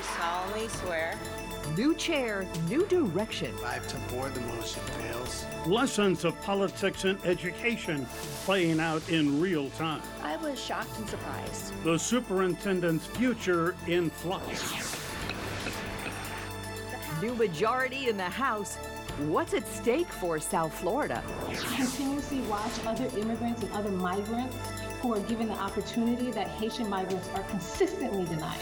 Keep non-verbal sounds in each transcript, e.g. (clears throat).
do solemnly swear. New chair, new direction. Five to four, the motion fails. Lessons of politics and education playing out in real time. I was shocked and surprised. The superintendent's future in flux. New majority in the House. What's at stake for South Florida? continuously watch other immigrants and other migrants who are given the opportunity that Haitian migrants are consistently denied.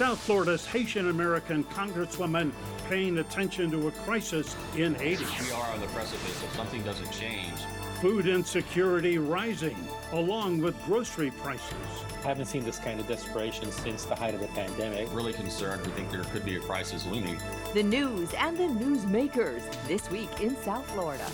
South Florida's Haitian American Congresswoman paying attention to a crisis in Haiti. We are on the precipice. If something doesn't change, Food insecurity rising, along with grocery prices. I haven't seen this kind of desperation since the height of the pandemic. really concerned. We think there could be a crisis looming. The news and the newsmakers this week in South Florida.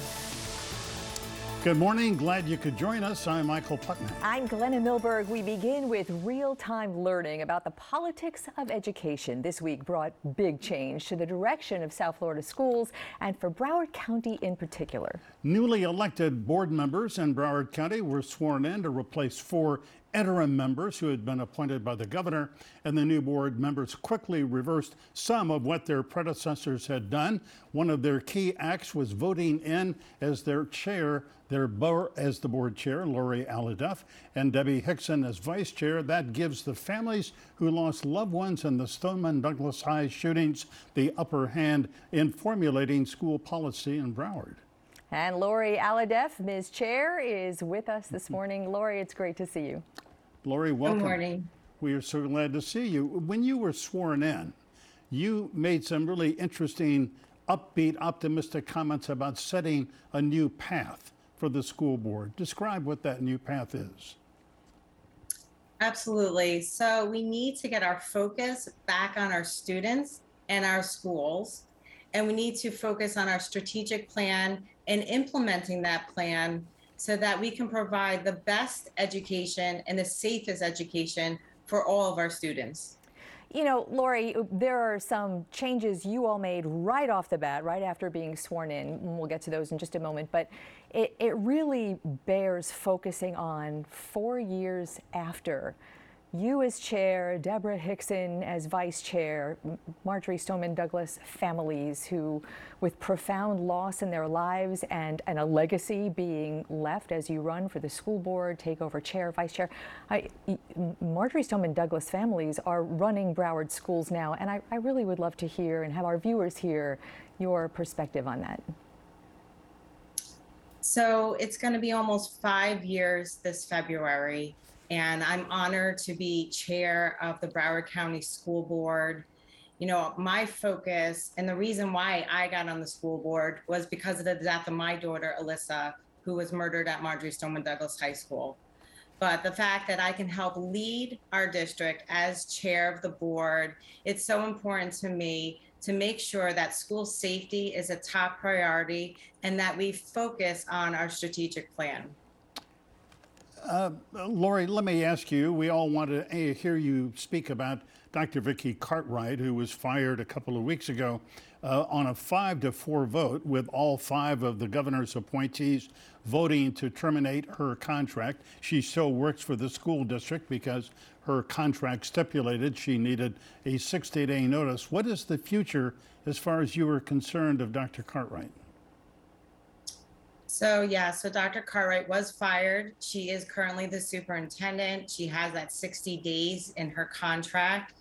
Good morning. Glad you could join us. I'm Michael Putnam. I'm Glenna Milberg. We begin with real time learning about the politics of education. This week brought big change to the direction of South Florida schools and for Broward County in particular. Newly elected board members in Broward County were sworn in to replace four interim members who had been appointed by the governor, and the new board members quickly reversed some of what their predecessors had done. One of their key acts was voting in as their chair, their bo- as the board chair, Lori Alhadeff, and Debbie Hickson as vice chair. That gives the families who lost loved ones in the Stoneman Douglas High shootings the upper hand in formulating school policy in Broward. And Lori Alhadeff, Ms. Chair, is with us this morning. Lori, it's great to see you. Lori, welcome. Good morning. We are so glad to see you. When you were sworn in, you made some really interesting, upbeat, optimistic comments about setting a new path for the school board. Describe what that new path is. Absolutely. So we need to get our focus back on our students and our schools. And we need to focus on our strategic plan and implementing that plan so that we can provide the best education and the safest education for all of our students. You know, Lori, there are some changes you all made right off the bat, right after being sworn in. We'll get to those in just a moment. But it, it really bears focusing on four years after. You as chair, Deborah Hickson as vice chair, Marjory Stoneman Douglas families who, with profound loss in their lives and, and a legacy being left as you run for the school board, take over chair, vice chair. I, Marjory Stoneman Douglas families are running Broward schools now, and I, I really would love to hear and have our viewers hear your perspective on that. So it's going to be almost five years this February. And I'm honored to be chair of the Broward County School Board. You know, my focus and the reason why I got on the school board was because of the death of my daughter, Alyssa, who was murdered at Marjory Stoneman Douglas High School. But the fact that I can help lead our district as chair of the board, it's so important to me to make sure that school safety is a top priority and that we focus on our strategic plan. Uh, Lori, let me ask you. We all want to eh, hear you speak about Dr. Vickie Cartwright, who was fired a couple of weeks ago uh, on a five to four vote, with all five of the governor's appointees voting to terminate her contract. She still works for the school district because her contract stipulated she needed a 60 day notice. What is the future, as far as you are concerned, of Dr. Cartwright? So, yeah, so Dr. Cartwright was fired. She is currently the superintendent. She has that 60 days in her contract.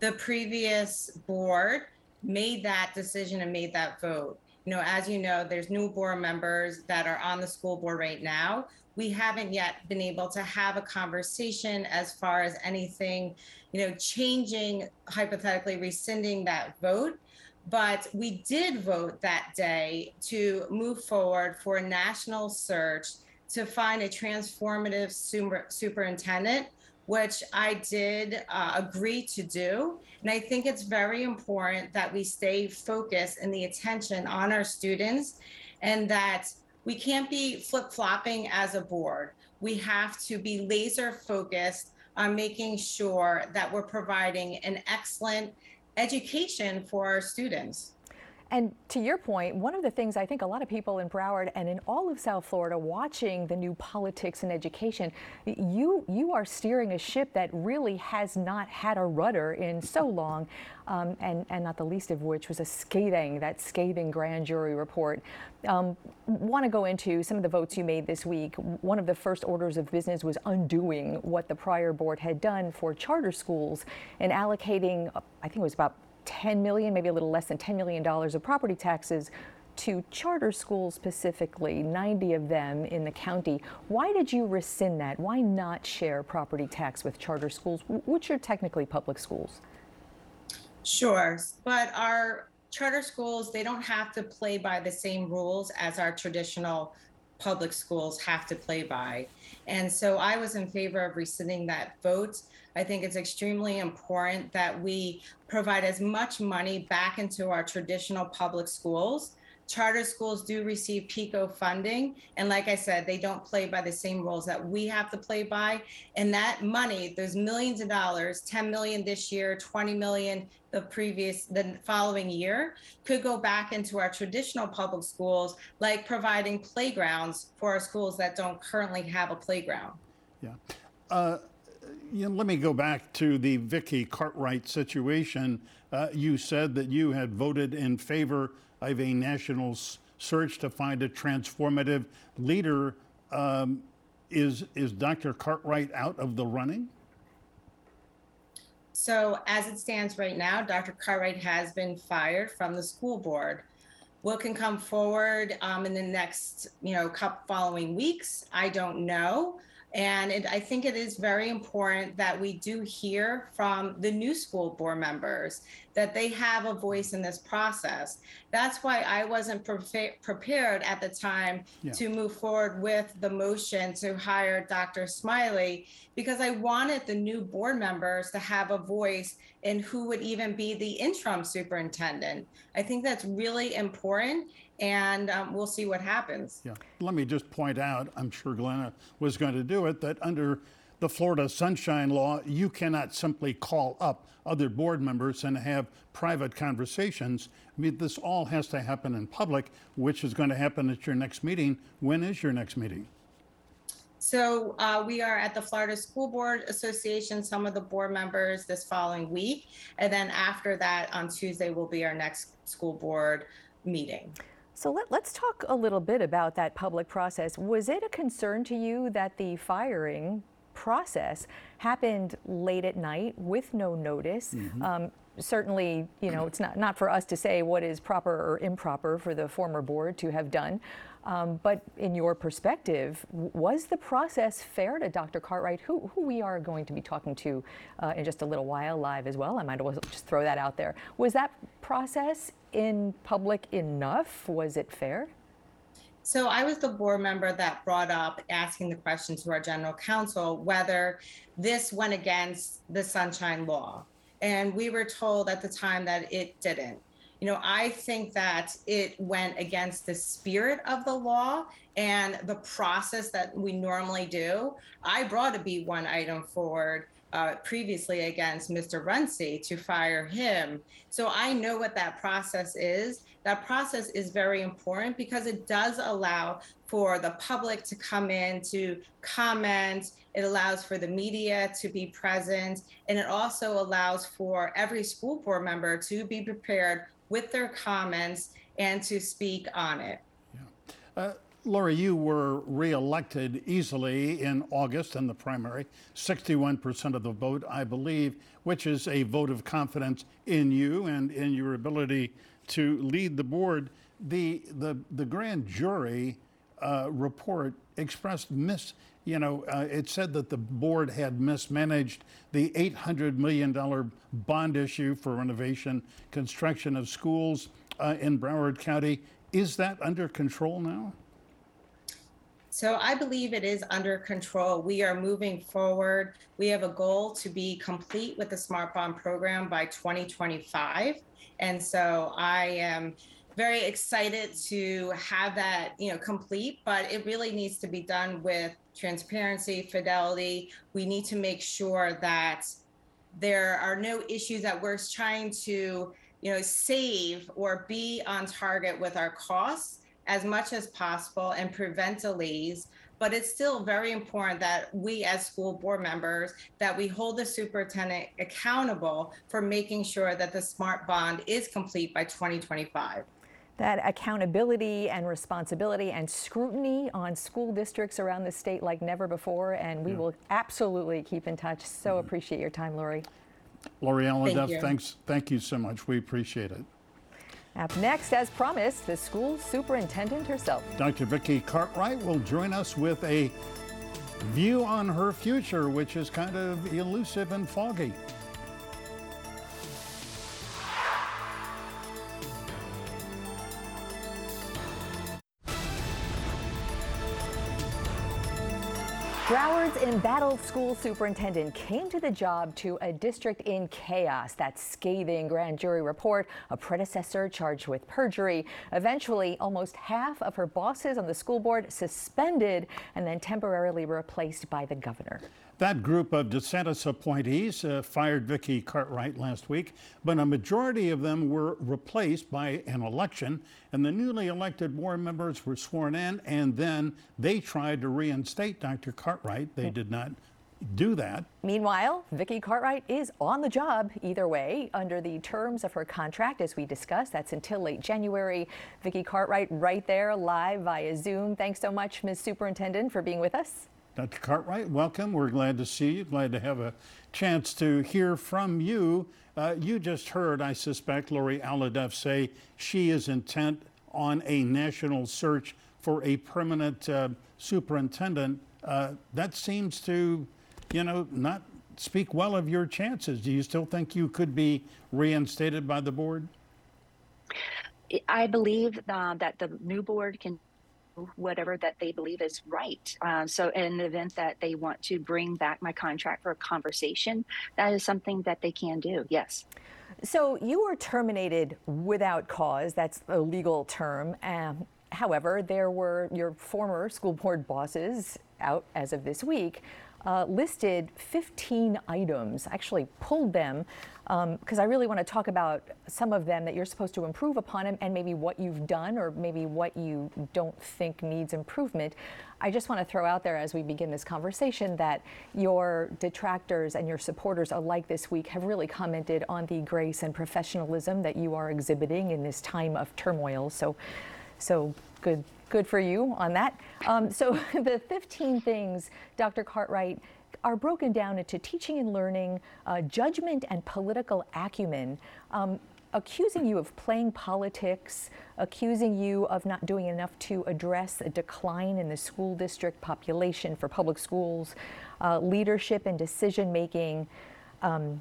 The previous board made that decision and made that vote. You know, as you know, there's new board members that are on the school board right now. We haven't yet been able to have a conversation as far as anything, you know, changing, hypothetically rescinding that vote. But we did vote that day to move forward for a national search to find a transformative super, superintendent, which I did uh, agree to do. And I think it's very important that we stay focused and the attention on our students and that we can't be flip flopping as a board. We have to be laser focused on making sure that we're providing an excellent education for our students. And to your point, one of the things I think a lot of people in Broward and in all of South Florida watching the new politics and education, you you are steering a ship that really has not had a rudder in so long, um, and and not the least of which was a scathing that scathing grand jury report. Um, Want to go into some of the votes you made this week? One of the first orders of business was undoing what the prior board had done for charter schools and allocating, I think it was about 10 million, maybe a little less than 10 million dollars of property taxes to charter schools specifically, 90 of them in the county. Why did you rescind that? Why not share property tax with charter schools, which are technically public schools? Sure, but our charter schools, they don't have to play by the same rules as our traditional public schools have to play by. And so I was in favor of rescinding that vote. I think it's extremely important that we provide as much money back into our traditional public schools. Charter schools do receive PECO funding. And like I said, they don't play by the same rules that we have to play by. And that money, there's millions of dollars, 10 million this year, 20 million the previous, the following year, could go back into our traditional public schools, like providing playgrounds for our schools that don't currently have a playground. Yeah. Uh, you know, let me go back to the Vickie Cartwright situation. Uh, you said that you had voted in favor of a national search to find a transformative leader. Um, is is Dr. Cartwright out of the running? So as it stands right now, Dr. Cartwright has been fired from the school board. What can come forward um, in the next, you know, couple following weeks, I don't know. And it, I think it is very important that we do hear from the new school board members that they have a voice in this process. That's why I wasn't prefa- prepared at the time Yeah. to move forward with the motion to hire Dr. Smiley because I wanted the new board members to have a voice in who would even be the interim superintendent. I think that's really important, and um, we'll see what happens. Yeah. Let me just point out, I'm sure Glenna was going to do it, that under the Florida Sunshine Law, you cannot simply call up other board members and have private conversations. I mean, this all has to happen in public, which is going to happen at your next meeting. When is your next meeting? So uh, we are at the Florida School Board Association, some of the board members this following week. And then after that, on Tuesday, will be our next school board meeting. So let, us talk a little bit about that public process. Was it a concern to you that the firing process happened late at night with no notice? Um, certainly, you know, it's not, not for us to say what is proper or improper for the former board to have done. Um, but in your perspective, was the process fair to Dr. Cartwright, who, who we are going to be talking to uh, in just a little while live as well? I might as well just throw that out there. Was that process in public enough? Was it fair? So I was the board member that brought up asking the question to our general counsel whether this went against the sunshine law. And we were told at the time that it didn't. You know, I think that it went against the spirit of the law and the process that we normally do. I brought a B1 item forward uh, previously against Mr. Runcie to fire him. So I know what that process is. That process is very important because it does allow for the public to come in to comment. It allows for the media to be present. And it also allows for every school board member to be prepared with their comments and to speak on it. Uh, Laura, you were reelected easily in August in the primary, 61% of the vote, I believe, which is a vote of confidence in you and in your ability to lead the board. The, the, the grand jury uh, report expressed mis, you know, uh, it said that the board had mismanaged the $800 million bond issue for renovation, construction of schools uh, in Broward County. Is that under control now? So I believe it is under control. We are moving forward. We have a goal to be complete with the Smart Bond program by 2025. And so I am very excited to have that, you know, complete, but it really needs to be done with transparency, fidelity. We need to make sure that there are no issues that we're trying to you know, save or be on target with our costs as much as possible and prevent delays but it's still very important that we as school board members that we hold the superintendent accountable for making sure that the smart bond is complete by 2025 that accountability and responsibility and scrutiny on school districts around the state like never before and we yeah. will absolutely keep in touch. So mm-hmm. appreciate your time lori. Lori alhadeff Thank thanks. Thank you so much. We appreciate it up next, as promised, the school superintendent herself. Dr. Vickie Cartwright will join us with a view on her future, which is kind of elusive and foggy. Broward's embattled school superintendent came to the job to a district in chaos. That scathing grand jury report, a predecessor charged with perjury. Eventually, almost half of her bosses on the school board suspended and then temporarily replaced by the governor. That group of DeSantis appointees uh, fired Vickie Cartwright last week, but a majority of them were replaced by an election, and the newly elected board members were sworn in, and then they tried to reinstate Dr. Cartwright. They did not do that. Meanwhile, Vickie Cartwright is on the job either way under the terms of her contract, as we discussed. That's until late January. Vickie Cartwright right there live via Zoom. Thanks so much, Ms. Superintendent, for being with us. Dr. Cartwright, welcome. We're glad to see you. Glad to have a chance to hear from you. Uh, you just heard, I suspect, Lori Alhadeff say she is intent on a national search for a permanent uh, superintendent. Uh, that seems to, you know, not speak well of your chances. Do you still think you could be reinstated by the board? I believe uh, that the new board can whatever that they believe is right. Uh, so, in the event that they want to bring back my contract for a conversation, that is something that they can do. Yes. So, you were terminated without cause. That's a legal term. Um, however, there were your former school board bosses out as of this week uh, listed 15 items, actually pulled them because um, I really want to talk about some of them that you're supposed to improve upon and, and, maybe what you've done or maybe what you don't think needs improvement. I just want to throw out there as we begin this conversation that your detractors and your supporters alike this week have really commented on the grace and professionalism that you are exhibiting in this time of turmoil. So, so good good for you on that. Um, so (laughs) the 15 things, Dr. Cartwright, are broken down into teaching and learning, uh, judgment and political acumen. Um, accusing you of playing politics, accusing you of not doing enough to address a decline in the school district population for public schools, uh, leadership and decision making, um,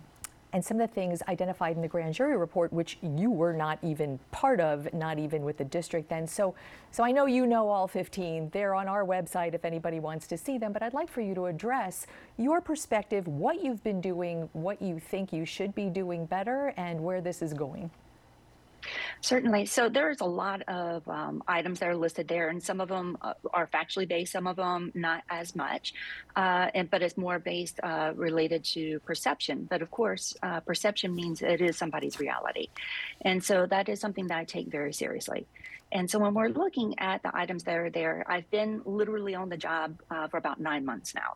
and some of the things identified in the grand jury report, which you were not even part of, not even with the district then. So, so I know you know all 15. They're on our website if anybody wants to see them. But I'd like for you to address your perspective, what you've been doing, what you think you should be doing better, and where this is going. Certainly. So there's a lot of um, items that are listed there, and some of them uh, are factually based, some of them not as much, uh, and but it's more based uh, related to perception. But of course, uh, perception means it is somebody's reality, and so that is something that I take very seriously. And so when we're looking at the items that are there, I've been literally on the job uh, for about nine months now.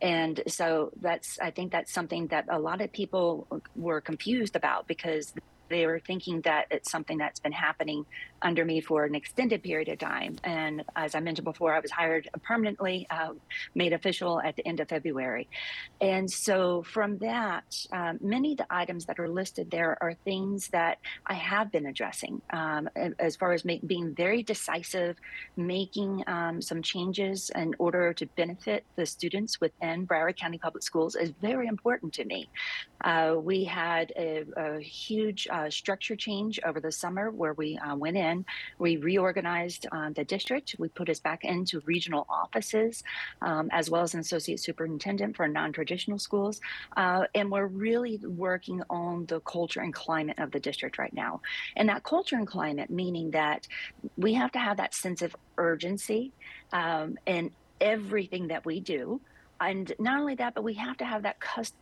And so that's, I think that's something that a lot of people were confused about because they were thinking that it's something that's been happening under me for an extended period of time. And as I mentioned before, I was hired permanently, uh, made official at the end of February. And so from that, um, many of the items that are listed there are things that I have been addressing um, as far as make, being very decisive, making um, some changes in order to benefit the students within Broward County Public Schools is very important to me. Uh, we had a, a huge uh, structure change over the summer where we uh, went in. We reorganized uh, the district. We put us back into regional offices, um, as well as an associate superintendent for non-traditional schools. Uh, and we're really working on the culture and climate of the district right now. And that culture and climate, meaning that we have to have that sense of urgency um, in everything that we do. And not only that, but we have to have that customer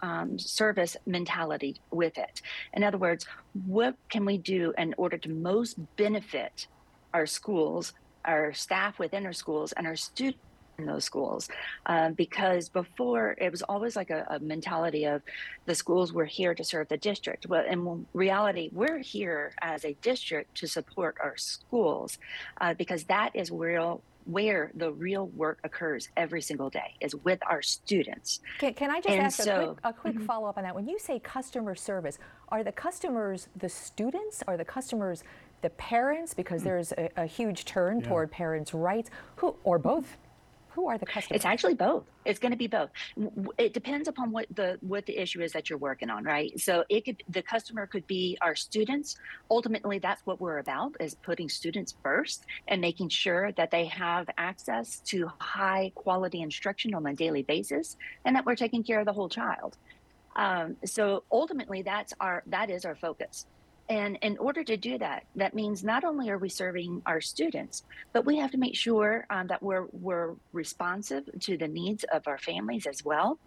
um, service mentality with it. In other words, what can we do in order to most benefit our schools, our staff within our schools, and our students? in those schools um, because before it was always like a, a, mentality of the schools were here to serve the district well in reality we're here as a district to support our schools uh, because that is real where the real work occurs every single day is with our students. Can, can I just and ask so, a quick, a quick mm-hmm. follow up on that? When you say customer service, are the customers the students? Are the customers the parents? Because hmm. there's a, a huge turn yeah. toward parents' rights, who or both? Who are the customers? It's actually both. It's going to be both. It depends upon what the what the issue is that you're working on, right? So it could the customer could be our students. Ultimately, that's what we're about is putting students first and making sure that they have access to high quality instruction on a daily basis and that we're taking care of the whole child. Um, so ultimately, that's our that is our focus. And in order to do that, that means not only are we serving our students, but we have to make sure um, that we're we're responsive to the needs of our families as well.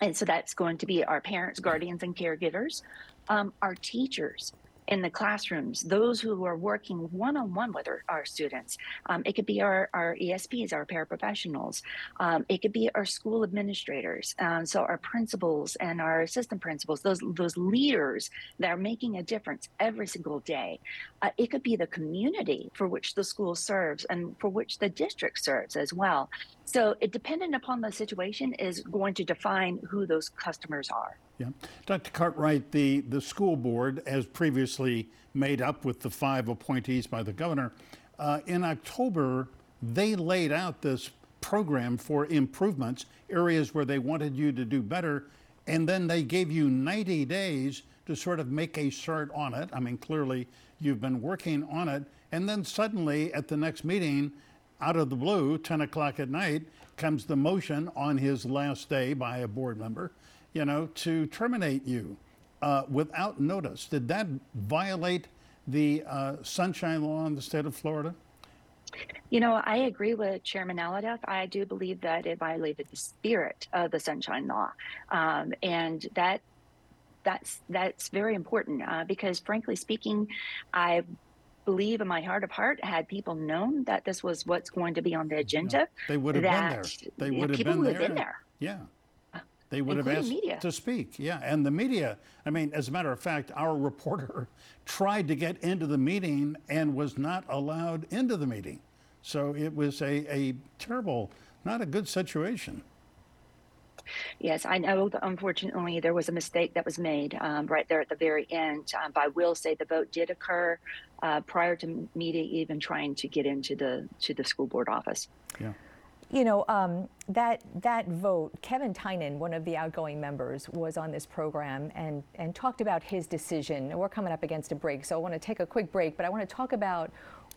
And so that's going to be our parents, guardians, and caregivers, um, our teachers, in the classrooms, those who are working one on one with our, our students. Um, it could be our, our ESPs, our paraprofessionals. Um, it could be our school administrators. Um, so our principals and our assistant principals, those, those leaders that are making a difference every single day. Uh, it could be the community for which the school serves and for which the district serves as well. So it dependent upon the situation is going to define who those customers are. Yeah. Dr. Cartwright, the, the school board, as previously made up with the five appointees by the governor, uh, in October, they laid out this program for improvements, areas where they wanted you to do better, and then they gave you 90 days to sort of make a start on it. I mean, clearly you've been working on it, and then suddenly at the next meeting, out of the blue, 10 o'clock at night, comes the motion on his last day by a board member you know, to terminate you uh, without notice. Did that violate the uh, Sunshine Law in the state of Florida? You know, I agree with Chairman Alhadeff. I do believe that it violated the spirit of the Sunshine Law, um, and that that's that's very important uh, because, frankly speaking, I believe in my heart of heart, had people known that this was what's going to be on the agenda, yeah, they would have been there. They would have people been, would have been there. Yeah. They would have asked media. to speak. Yeah, and the media. I mean, as a matter of fact, our reporter (laughs) tried to get into the meeting and was not allowed into the meeting. So it was a, a terrible, not a good situation. Yes, I know. That unfortunately, there was a mistake that was made um, right there at the very end. Um, but I will say the vote did occur uh, prior to media even trying to get into the to the school board office. Yeah. You know, um, that, that vote, Kevin Tynan, one of the outgoing members, was on this program and, and talked about his decision. We're coming up against a break, so I want to take a quick break, but I want to talk about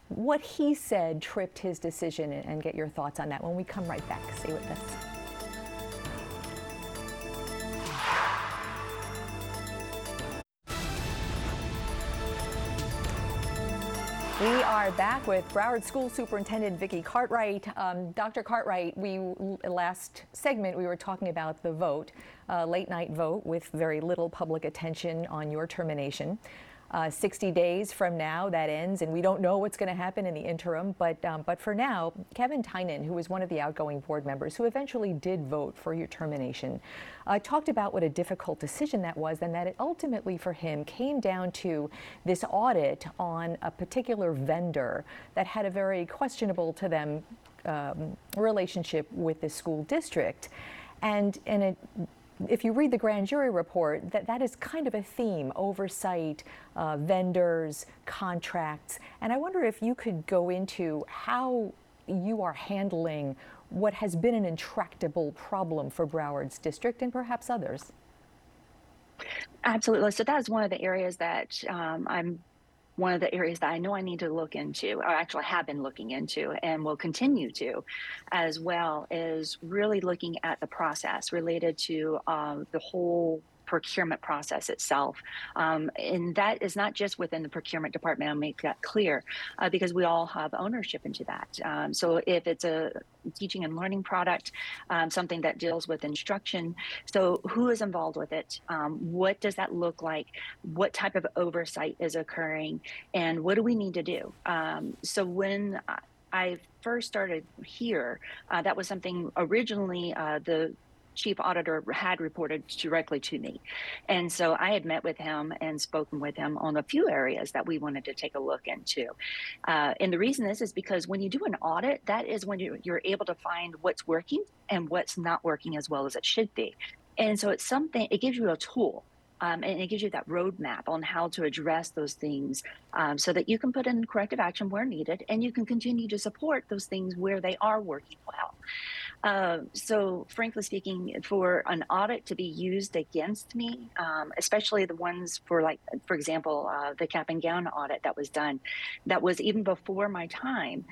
what he said tripped his decision and, and get your thoughts on that when we come right back. Stay with us. We are back with Broward School Superintendent Vickie Cartwright. Um, Dr. Cartwright, we last segment we were talking about the vote, uh, late night vote with very little public attention on your termination. Uh, 60 days from now, that ends, and we don't know what's going to happen in the interim. But, um, but for now, Kevin Tynan, who was one of the outgoing board members who eventually did vote for your termination, uh, talked about what a difficult decision that was, and that it ultimately for him came down to this audit on a particular vendor that had a very questionable to them um, relationship with the school district. And, and it if you read the grand jury report, that, that is kind of a theme oversight, uh, vendors, contracts. And I wonder if you could go into how you are handling what has been an intractable problem for Broward's district and perhaps others. Absolutely. So that is one of the areas that um, I'm one of the areas that I know I need to look into, or actually have been looking into, and will continue to, as well, is really looking at the process related to um, the whole procurement process itself. Um, and that is not just within the procurement department, I'll make that clear, uh, because we all have ownership into that. Um, so if it's a teaching and learning product, um, something that deals with instruction, so who is involved with it? Um, what does that look like? What type of oversight is occurring? And what do we need to do? Um, so when I first started here, uh, that was something originally uh, the chief auditor had reported directly to me. And so I had met with him and spoken with him on a few areas that we wanted to take a look into. Uh, and the reason is is because when you do an audit, that is when you're, you're able to find what's working and what's not working as well as it should be. And so it's something, it gives you a tool um, and it gives you that roadmap on how to address those things um, so that you can put in corrective action where needed and you can continue to support those things where they are working well. Uh, so, frankly speaking, for an audit to be used against me, um, especially the ones for, like, for example, uh, the cap and gown audit that was done, that was even before my time,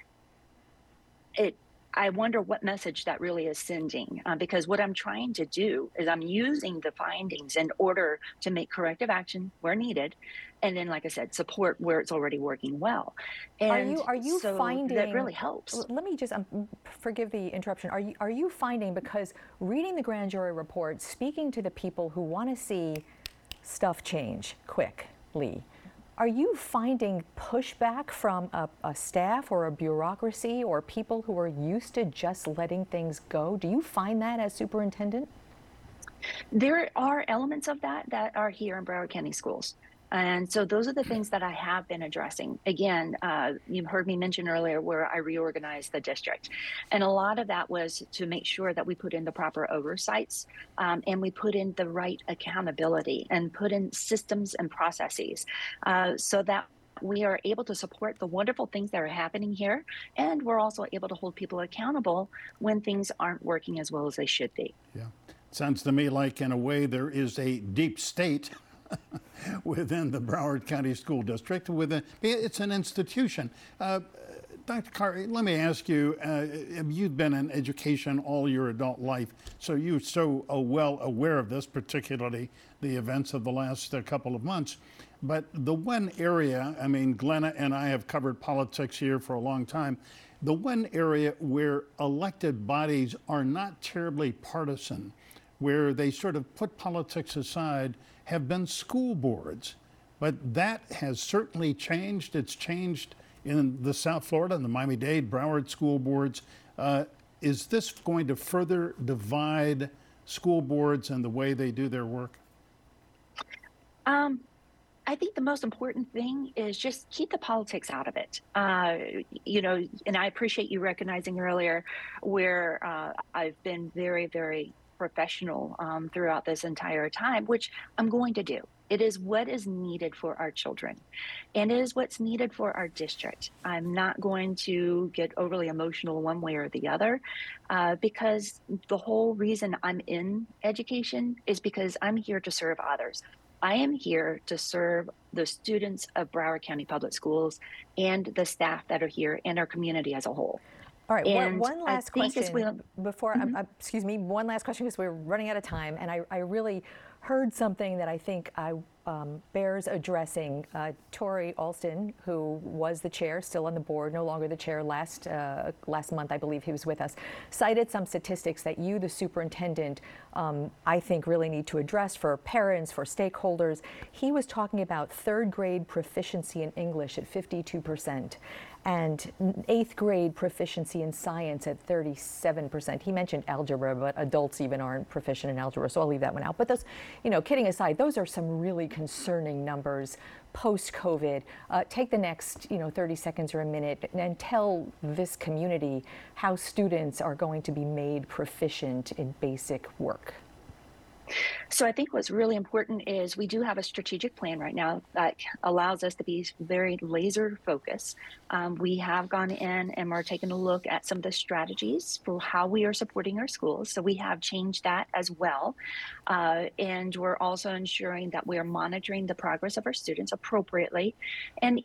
it I wonder what message that really is sending. Uh, because what I'm trying to do is I'm using the findings in order to make corrective action where needed, and then, like I said, support where it's already working well. And are you are you so finding that really helps? Let me just um, forgive the interruption. Are you are you finding because reading the grand jury report, speaking to the people who want to see stuff change quickly, are you finding pushback from a, a, staff or a bureaucracy or people who are used to just letting things go? Do you find that as superintendent? There are elements of that that are here in Broward County Schools. And so those are the things that I have been addressing. Again, uh, you heard me mention earlier where I reorganized the district. And a lot of that was to make sure that we put in the proper oversights um, and we put in the right accountability and put in systems and processes uh, so that we are able to support the wonderful things that are happening here. And we're also able to hold people accountable when things aren't working as well as they should be. Yeah. Sounds to me like, in a way, there is a deep state (laughs) within the Broward County School District. Within, it's an institution. Uh, Dr. Carr, let me ask you, uh, you've been in education all your adult life, so you're so uh, well aware of this, particularly the events of the last uh, couple of months. But the one area, I mean, Glenna and I have covered politics here for a long time. The one area where elected bodies are not terribly partisan, where they sort of put politics aside have been school boards. But that has certainly changed. It's changed in the South Florida and the Miami Dade, Broward school boards. Uh, is this going to further divide school boards and the way they do their work? Um, I think the most important thing is just keep the politics out of it. Uh, you know, and I appreciate you recognizing earlier where uh, I've been very, very professional um, throughout this entire time, which I'm going to do. It is what is needed for our children, and it is what's needed for our district. I'm not going to get overly emotional one way or the other, uh, because the whole reason I'm in education is because I'm here to serve others. I am here to serve the students of Broward County Public Schools and the staff that are here and our community as a whole. All right, one, one, last question we, before, mm-hmm. uh, excuse me, one last question because we're running out of time. And I, I really heard something that I think I, um, bears addressing. Uh, Torey Alston, who was the chair, still on the board, no longer the chair last, uh, last month, I believe he was with us, cited some statistics that you, the superintendent, um, I think really need to address for parents, for stakeholders. He was talking about third grade proficiency in English at 52 percent and eighth grade proficiency in science at 37%. He mentioned algebra, but adults even aren't proficient in algebra, so I'll leave that one out. But those, you know, kidding aside, those are some really concerning numbers post-COVID. Uh, take the next, you know, 30 seconds or a minute and tell this community how students are going to be made proficient in basic work. So I think what's really important is we do have a strategic plan right now that allows us to be very laser focused. Um, we have gone in and we're taking a look at some of the strategies for how we are supporting our schools. So we have changed that as well. Uh, and we're also ensuring that we are monitoring the progress of our students appropriately. And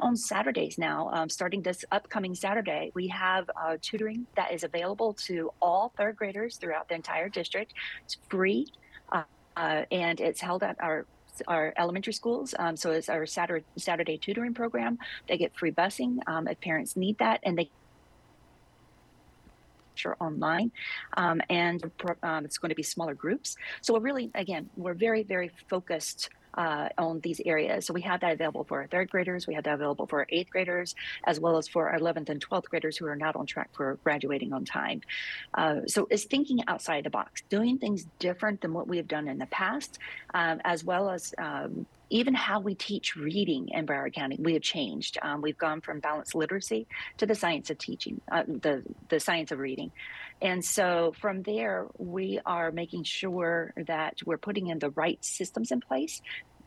on Saturdays now, um, starting this upcoming Saturday, we have uh, tutoring that is available to all third graders throughout the entire district. It's free. Uh, uh, and it's held at our our elementary schools. Um, so it's our Saturday, Saturday tutoring program. They get free busing um, if parents need that, and they sure online um, and um, it's going to be smaller groups so we're really again we're very very focused uh, on these areas. So we have that available for our third graders, we have that available for our eighth graders, as well as for our 11th and 12th graders who are not on track for graduating on time. Uh, so it's thinking outside the box, doing things different than what we have done in the past, um, as well as um, even how we teach reading in Broward County, we have changed. Um, we've gone from balanced literacy to the science of teaching, uh, the the science of reading, and so from there we are making sure that we're putting in the right systems in place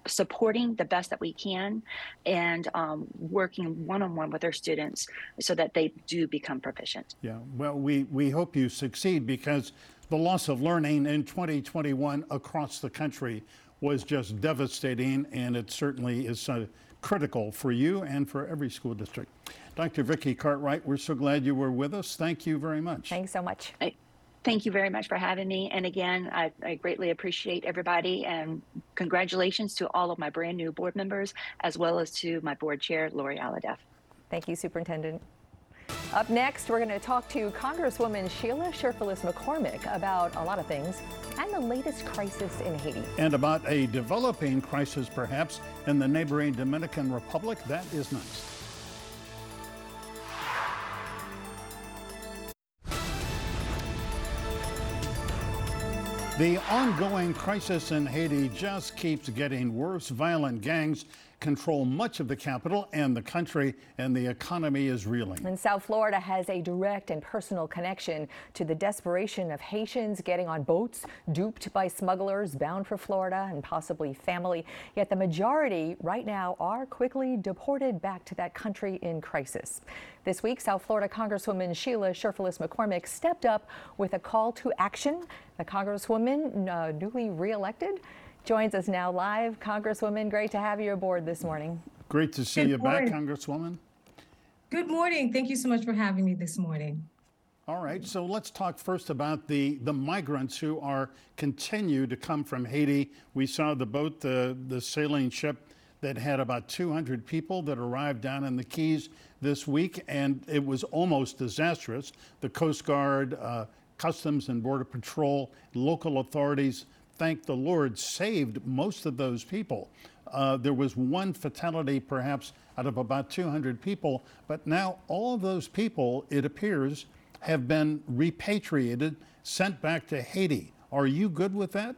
supporting the best that we can and um, working one-on-one with our students so that they do become proficient. Yeah, well, we, we hope you succeed because the loss of learning in 2021 across the country was just devastating and it certainly is uh, critical for you and for every school district. Dr. Vickie Cartwright, we're so glad you were with us. Thank you very much. Thanks so much. I, thank you very much for having me. And again, I, I, greatly appreciate everybody and congratulations to all of my brand new board members, as well as to my board chair, Lori Alhadeff. Thank you, Superintendent. Up next, we're going to talk to Congresswoman Sheila Cherfilus McCormick about a lot of things and the latest crisis in Haiti. And about a developing crisis, perhaps, in the neighboring Dominican Republic. That is next. The ongoing crisis in Haiti just keeps getting worse. Violent gangs control much of the capital and the country, and the economy is reeling. And South Florida has a direct and personal connection to the desperation of Haitians getting on boats, duped by smugglers bound for Florida and possibly family. Yet the majority right now are quickly deported back to that country in crisis. This week, South Florida Congresswoman Sheila Cherfilus McCormick stepped up with a call to action. The Congresswoman, uh, newly reelected, joins us now live. Congresswoman, great to have you aboard this morning. Great to see Good you morning. back, Congresswoman. Good morning. Thank you so much for having me this morning. All right, so let's talk first about the, the migrants who are continue to come from Haiti. We saw the boat, the, the sailing ship that had about 200 people that arrived down in the Keys this week, and it was almost disastrous. The Coast Guard, uh, Customs and Border Patrol, local authorities, thank the Lord, saved most of those people. Uh, there was one fatality, perhaps, out of about 200 people, but now all of those people, it appears, have been repatriated, sent back to Haiti. Are you good with that?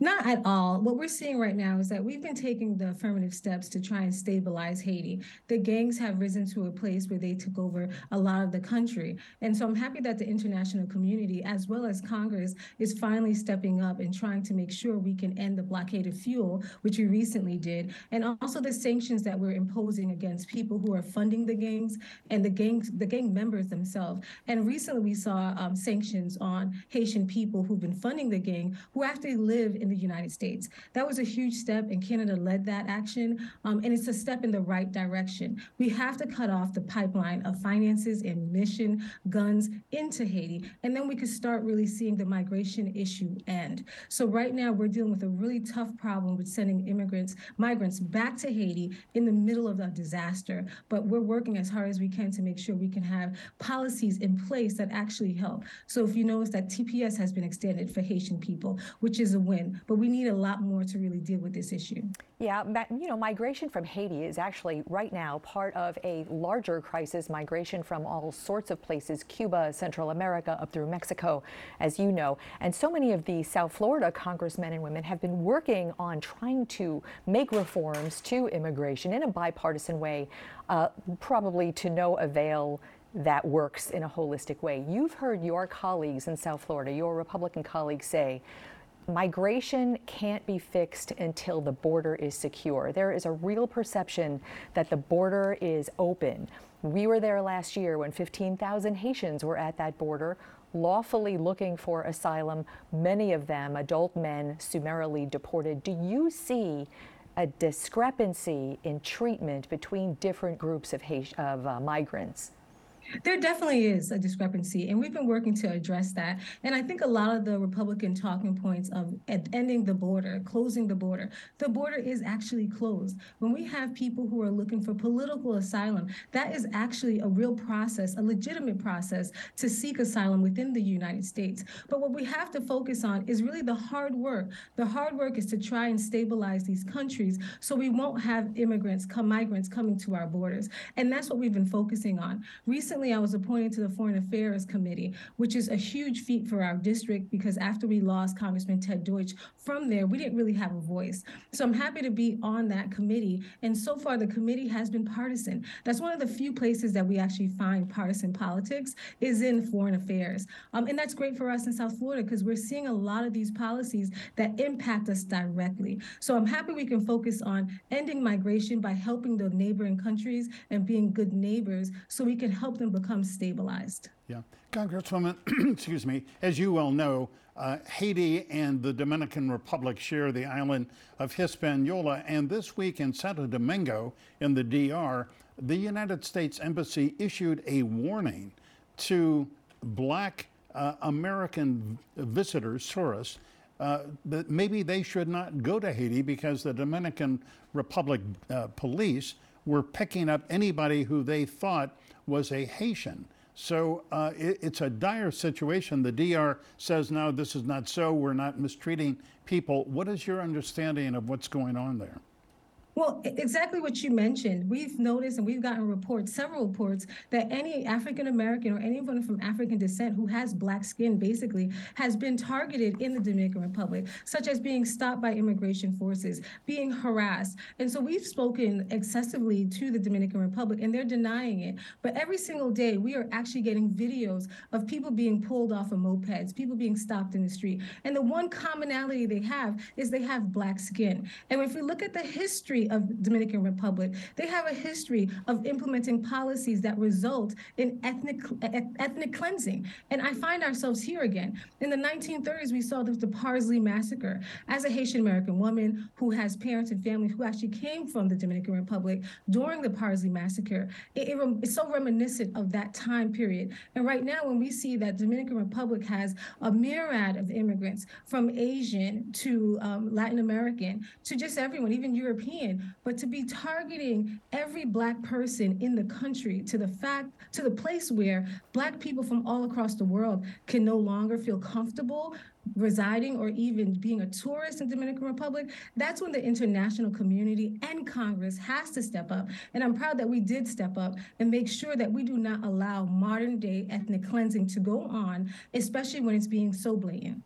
Not at all. What we're seeing right now is that we've been taking the affirmative steps to try and stabilize Haiti. The gangs have risen to a place where they took over a lot of the country. And so I'm happy that the international community, as well as Congress, is finally stepping up and trying to make sure we can end the blockade of fuel, which we recently did, and also the sanctions that we're imposing against people who are funding the gangs and the gangs, the gang members themselves. And recently we saw um, sanctions on Haitian people who've been funding the gang who actually live in the United States. That was a huge step, and Canada led that action. Um, and it's a step in the right direction. We have to cut off the pipeline of finances, and mission guns into Haiti, and then we could start really seeing the migration issue end. So right now, we're dealing with a really tough problem with sending immigrants, migrants back to Haiti in the middle of a disaster. But we're working as hard as we can to make sure we can have policies in place that actually help. So if you notice that TPS has been extended for Haitian people, which is a win, but we need a lot more to really deal with this issue. Yeah, you know, migration from Haiti is actually right now part of a larger crisis, migration from all sorts of places, Cuba, Central America, up through Mexico, as you know. And so many of the South Florida congressmen and women have been working on trying to make reforms to immigration in a bipartisan way, uh, probably to no avail that works in a holistic way. You've heard your colleagues in South Florida, your Republican colleagues say, migration can't be fixed until the border is secure. There is a real perception that the border is open. We were there last year when 15,000 Haitians were at that border lawfully looking for asylum, many of them adult men summarily deported. Do you see a discrepancy in treatment between different groups of, of uh, migrants? There definitely is a discrepancy, and we've been working to address that. And I think a lot of the Republican talking points of ending the border, closing the border, the border is actually closed. When we have people who are looking for political asylum, that is actually a real process, a legitimate process to seek asylum within the United States. But what we have to focus on is really the hard work. The hard work is to try and stabilize these countries so we won't have immigrants, migrants coming to our borders. And that's what we've been focusing on. Recently, I was appointed to the Foreign Affairs Committee, which is a huge feat for our district because after we lost Congressman Ted Deutch from there, we didn't really have a voice. So I'm happy to be on that committee. And so far, the committee has been partisan. That's one of the few places that we actually find partisan politics is in foreign affairs. Um, and that's great for us in South Florida because we're seeing a lot of these policies that impact us directly. So I'm happy we can focus on ending migration by helping the neighboring countries and being good neighbors so we can help them become stabilized. Yeah. Congresswoman, (clears throat) excuse me, as you well know, uh, Haiti and the Dominican Republic share the island of Hispaniola. And this week in Santo Domingo, in the DR, the United States Embassy issued a warning to black uh, American visitors, tourists, uh, that maybe they should not go to Haiti because the Dominican Republic uh, police were picking up anybody who they thought was a Haitian. So uh, it, it's a dire situation. The DR says, no, this is not so. We're not mistreating people. What is your understanding of what's going on there? Well, exactly what you mentioned. We've noticed and we've gotten reports, several reports, that any African American or anyone from African descent who has black skin basically has been targeted in the Dominican Republic, such as being stopped by immigration forces, being harassed. And so we've spoken excessively to the Dominican Republic and they're denying it. But every single day, we are actually getting videos of people being pulled off of mopeds, people being stopped in the street. And the one commonality they have is they have black skin. And if we look at the history of Dominican Republic. They have a history of implementing policies that result in ethnic ethnic cleansing. And I find ourselves here again. In the 1930s, we saw the, the Parsley Massacre. As a Haitian American woman who has parents and family who actually came from the Dominican Republic during the Parsley Massacre, it, it, it's so reminiscent of that time period. And right now, when we see that Dominican Republic has a myriad of immigrants from Asian to um, Latin American to just everyone, even European, but to be targeting every black person in the country to the fact, to the place where black people from all across the world can no longer feel comfortable residing or even being a tourist in Dominican Republic, that's when the international community and Congress has to step up. And I'm proud that we did step up and make sure that we do not allow modern day ethnic cleansing to go on, especially when it's being so blatant.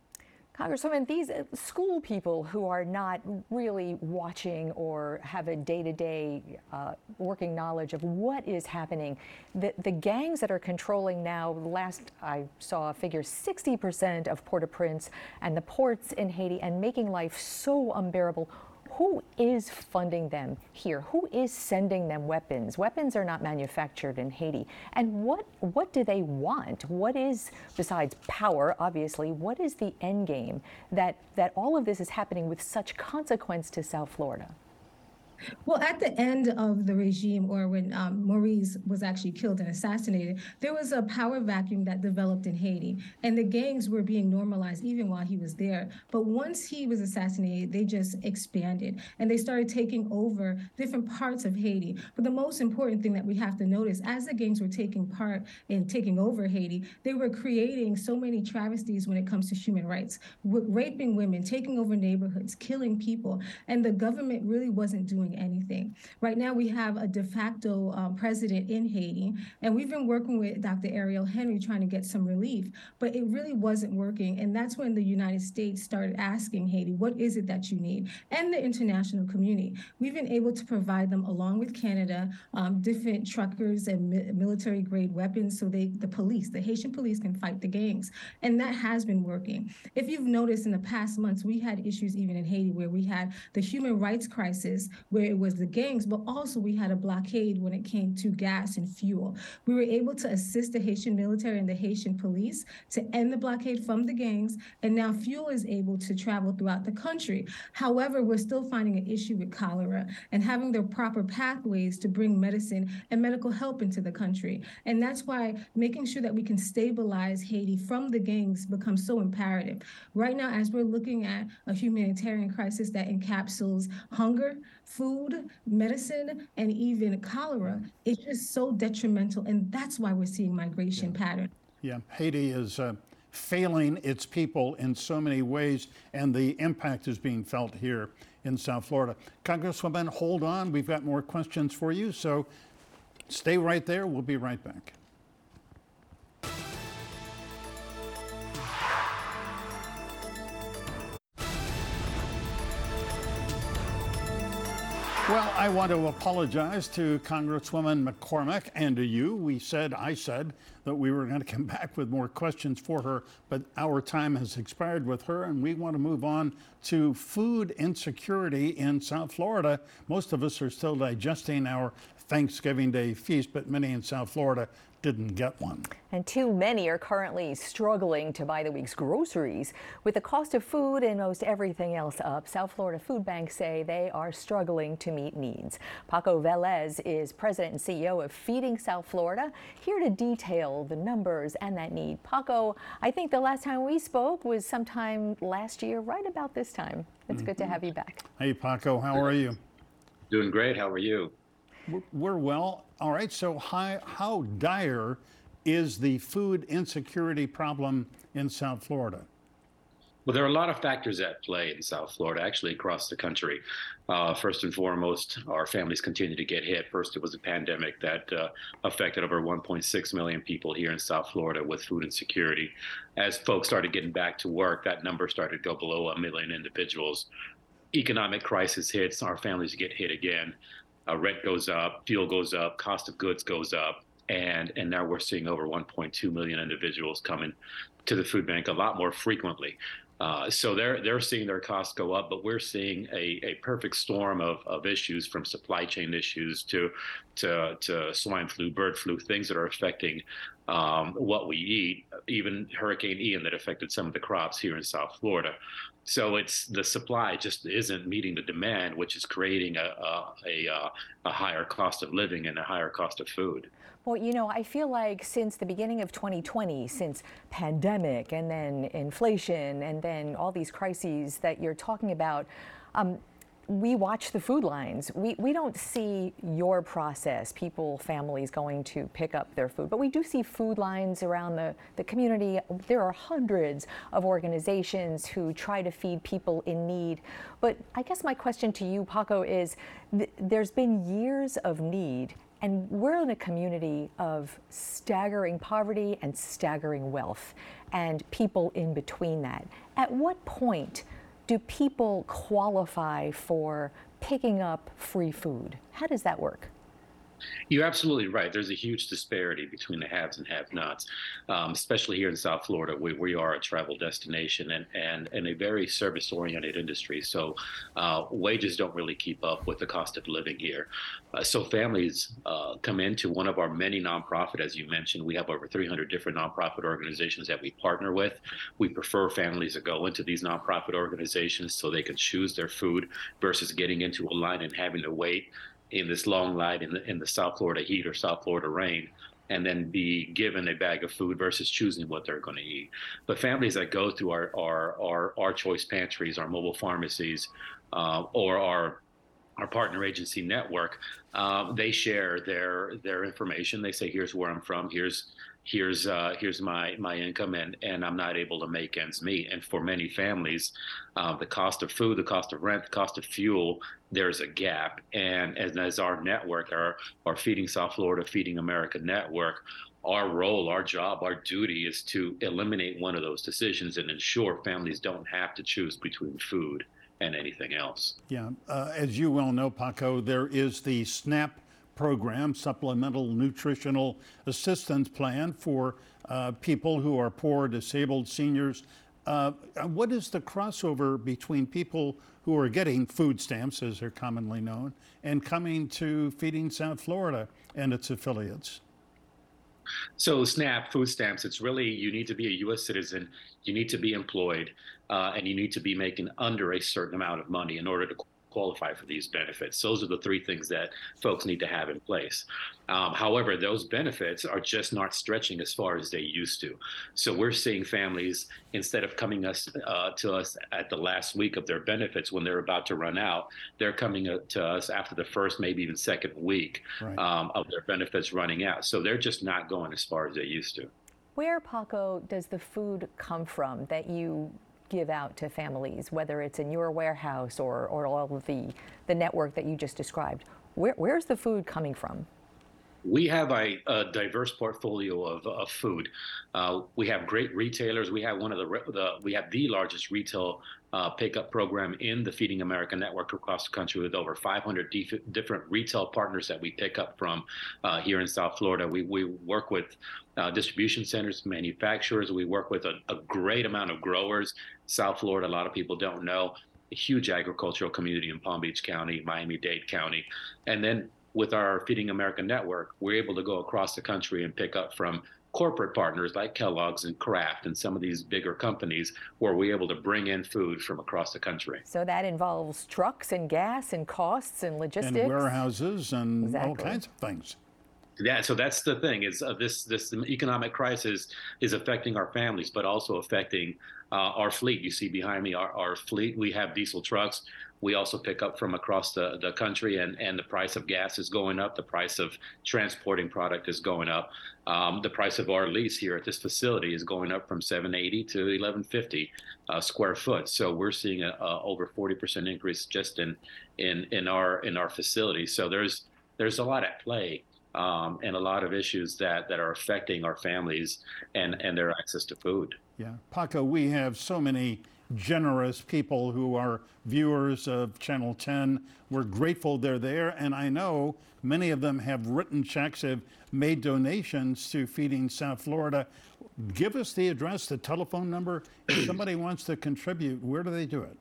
Congresswoman, these uh, school people who are not really watching or have a day-to-day uh, working knowledge of what is happening, the, the gangs that are controlling now, last I saw a figure, 60% of Port-au-Prince and the ports in Haiti and making life so unbearable who is funding them here? Who is sending them weapons? Weapons are not manufactured in Haiti. And what what do they want? What is besides power, obviously, what is the end game that that all of this is happening with such consequence to South Florida? Well, at the end of the regime, or when um, Moïse was actually killed and assassinated, there was a power vacuum that developed in Haiti, and the gangs were being normalized even while he was there. But once he was assassinated, they just expanded and they started taking over different parts of Haiti. But the most important thing that we have to notice, as the gangs were taking part in taking over Haiti, they were creating so many travesties when it comes to human rights, raping women, taking over neighborhoods, killing people, and the government really wasn't doing doing anything. Right now, we have a de facto um, president in Haiti, and we've been working with Dr. Ariel Henry trying to get some relief, but it really wasn't working. And that's when the United States started asking Haiti, what is it that you need? And the international community. We've been able to provide them, along with Canada, um, different truckers and mi military grade weapons so they, the police, the Haitian police, can fight the gangs. And that has been working. If you've noticed in the past months, we had issues even in Haiti where we had the human rights crisis where it was the gangs, but also we had a blockade when it came to gas and fuel. We were able to assist the Haitian military and the Haitian police to end the blockade from the gangs, and now fuel is able to travel throughout the country. However, we're still finding an issue with cholera and having the proper pathways to bring medicine and medical help into the country. And that's why making sure that we can stabilize Haiti from the gangs becomes so imperative. Right now, as we're looking at a humanitarian crisis that encapsulates hunger, food, medicine, and even cholera, it's just so detrimental. And that's why we're seeing migration patterns. Yeah, Haiti is uh, failing its people in so many ways, and the impact is being felt here in South Florida. Congresswoman, hold on. We've got more questions for you, so stay right there. We'll be right back. Well, I want to apologize to Congresswoman McCormick and to you. We said, I said, that we were going to come (laughs) back with more questions for her, but our time has expired with her, and we want to move on to food insecurity in South Florida. Most of us are still digesting our Thanksgiving Day feast, but many in South Florida didn't get one. And too many are currently struggling to buy the week's groceries. With the cost of food and most everything else up, South Florida food banks say they are struggling to meet needs. Paco Velez is president and CEO of Feeding South Florida, here to detail the numbers and that need. Paco, I think the last time we spoke was sometime last year, right about this time. It's good to mm-hmm. have you back. Hey, Paco, how are you? Doing great. How are you? We're- well. All right. So, how, how dire is the food insecurity problem in South Florida? Well, there are a lot of factors at play in South Florida, actually across the country. Uh, first and foremost, our families continue to get hit. First, it was a pandemic that uh, affected over 1.6 million people here in South Florida with food insecurity. As folks started getting back to work, that number started to go below a million individuals. Economic crisis hits, our families get hit again. Uh, rent goes up, fuel goes up, cost of goods goes up, and and now we're seeing over 1.2 million individuals coming to the food bank a lot more frequently. Uh, so they're they're seeing their costs go up, but we're seeing a, a perfect storm of, of issues from supply chain issues to to to swine flu, bird flu, things that are affecting um, what we eat. Even Hurricane Ian that affected some of the crops here in South Florida. So it's the supply just isn't meeting the demand, which is creating a a, a, a higher cost of living and a higher cost of food. Well, you know, I feel like since the beginning of 2020, since pandemic and then inflation and then all these crises that you're talking about, um, we watch the food lines. We, we don't see your process, people, families going to pick up their food, but we do see food lines around the, the community. There are hundreds of organizations who try to feed people in need. But I guess my question to you, Paco, is th- there's been years of need and we're in a community of staggering poverty and staggering wealth, and people in between that. At what point do people qualify for picking up free food? How does that work? You're absolutely right. There's a huge disparity between the haves and have-nots, um, especially here in South Florida, where we are a travel destination and and, and a very service-oriented industry. So uh, wages don't really keep up with the cost of living here. Uh, so families uh, come into one of our many nonprofit, as you mentioned. We have over 300 different nonprofit organizations that we partner with. We prefer families to go into these nonprofit organizations so they can choose their food versus getting into a line and having to wait in this long line in the in the South Florida heat or South Florida rain, and then be given a bag of food versus choosing what they're going to eat. But families that go through our our our, our choice pantries, our mobile pharmacies, uh, or our our partner agency network, um, they share their their information. They say, "Here's where I'm from. Here's here's uh, here's my my income, and and I'm not able to make ends meet." And for many families, uh, the cost of food, the cost of rent, the cost of fuel, there's a gap. And as, as our network, our our Feeding South Florida, Feeding America network, our role, our job, our duty is to eliminate one of those decisions and ensure families don't have to choose between food and anything else. Yeah, uh, as you well know, Paco, there is the SNAP program, Supplemental Nutritional Assistance Plan, for uh, people who are poor, disabled, seniors. Uh, what is the crossover between people who are getting food stamps, as they're commonly known, and coming to Feeding South Florida and its affiliates? So SNAP, food stamps, it's really you need to be a U.S. citizen, you need to be employed, uh, and you need to be making under a certain amount of money in order to qualify for these benefits. Those are the three things that folks need to have in place. Um, however, those benefits are just not stretching as far as they used to. So we're seeing families instead of coming us uh, to us at the last week of their benefits when they're about to run out, they're coming to us after the first, maybe even second week right. um, of their benefits running out. So they're just not going as far as they used to. Where, Paco, does the food come from that you give out to families, whether it's in your warehouse or, or all of the, the network that you just described? Where, where's the food coming from? We have a, a diverse portfolio of, of food. Uh, we have great retailers. We have one of the, the we have the largest retail uh, pickup program in the Feeding America network across the country with over 500 dif- different retail partners that we pick up from uh, here in South Florida. We, we work with uh, distribution centers, manufacturers. We work with a, a, great amount of growers. South Florida, a lot of people don't know, a huge agricultural community in Palm Beach County, Miami Dade County. And then with our Feeding America network, we're able to go across the country and pick up from corporate partners like Kellogg's and Kraft and some of these bigger companies where we're able to bring in food from across the country. So that involves trucks and gas and costs and logistics. And warehouses and exactly. all kinds of things. Yeah, so that's the thing is uh, this this economic crisis is affecting our families, but also affecting our fleet. You see behind me our, our fleet. We have diesel trucks. We also pick up from across the, the country, and, and the price of gas is going up. The price of transporting product is going up. Um, the price of our lease here at this facility is going up from 780 to 1150 uh, square foot. So we're seeing a, a over 40% increase just in in in our in our facility. So there's there's a lot at play um, and a lot of issues that, that are affecting our families and, and their access to food. Yeah. Paco, we have so many generous people who are viewers of Channel 10. We're grateful they're there, and I know many of them have written checks, have made donations to Feeding South Florida. Give us the address, the telephone number. If somebody wants to contribute, where do they do it?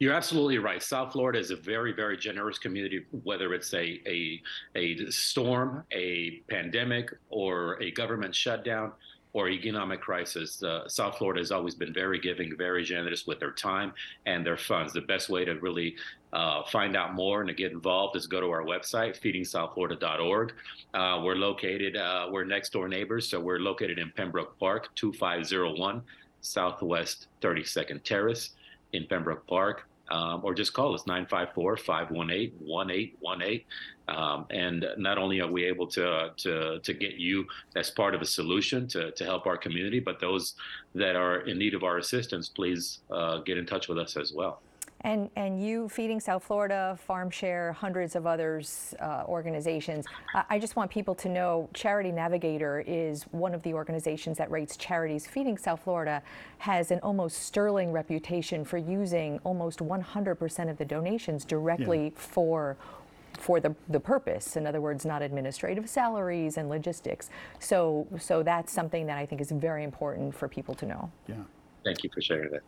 You're absolutely right. South Florida is a very, very generous community, whether it's a, a, a storm, a pandemic, or a government shutdown or economic crisis. Uh, South Florida has always been very giving, very generous with their time and their funds. The best way to really uh, find out more and to get involved is go to our website, feedingsouthflorida.org. Uh, we're located, uh, we're next door neighbors, so we're located in Pembroke Park, 2501 Southwest 32nd Terrace in Pembroke Park. Um, or just call us 954 518 1818. Um, and not only are we able to, to, to get you as part of a solution to, to help our community, but those that are in need of our assistance, please uh, get in touch with us as well. And, and you, Feeding South Florida, Farm Share, hundreds of others uh, organizations. I, I just want people to know Charity Navigator is one of the organizations that rates charities. Feeding South Florida has an almost sterling reputation for using almost 100% of the donations directly yeah. for for the, the purpose. In other words, not administrative salaries and logistics. So, so that's something that I think is very important for people to know. Yeah. Thank you for sharing that.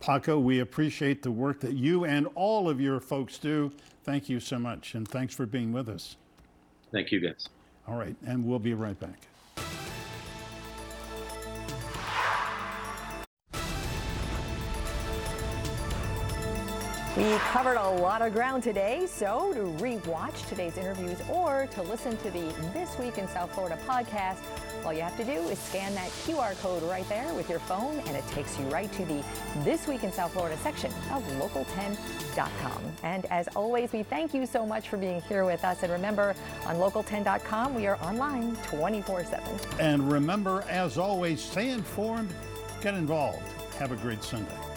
Paco, we appreciate the work that you and all of your folks do. Thank you so much, and thanks for being with us. Thank you, guys. All right, and we'll be right back. We covered a lot of ground today, so to re-watch today's interviews or to listen to the This Week in South Florida podcast, all you have to do is scan that QR code right there with your phone, and it takes you right to the This Week in South Florida section of local10.com. And as always, we thank you so much for being here with us. And remember, on local10.com, we are online 24 7. And remember, as always, stay informed, get involved. Have a great Sunday.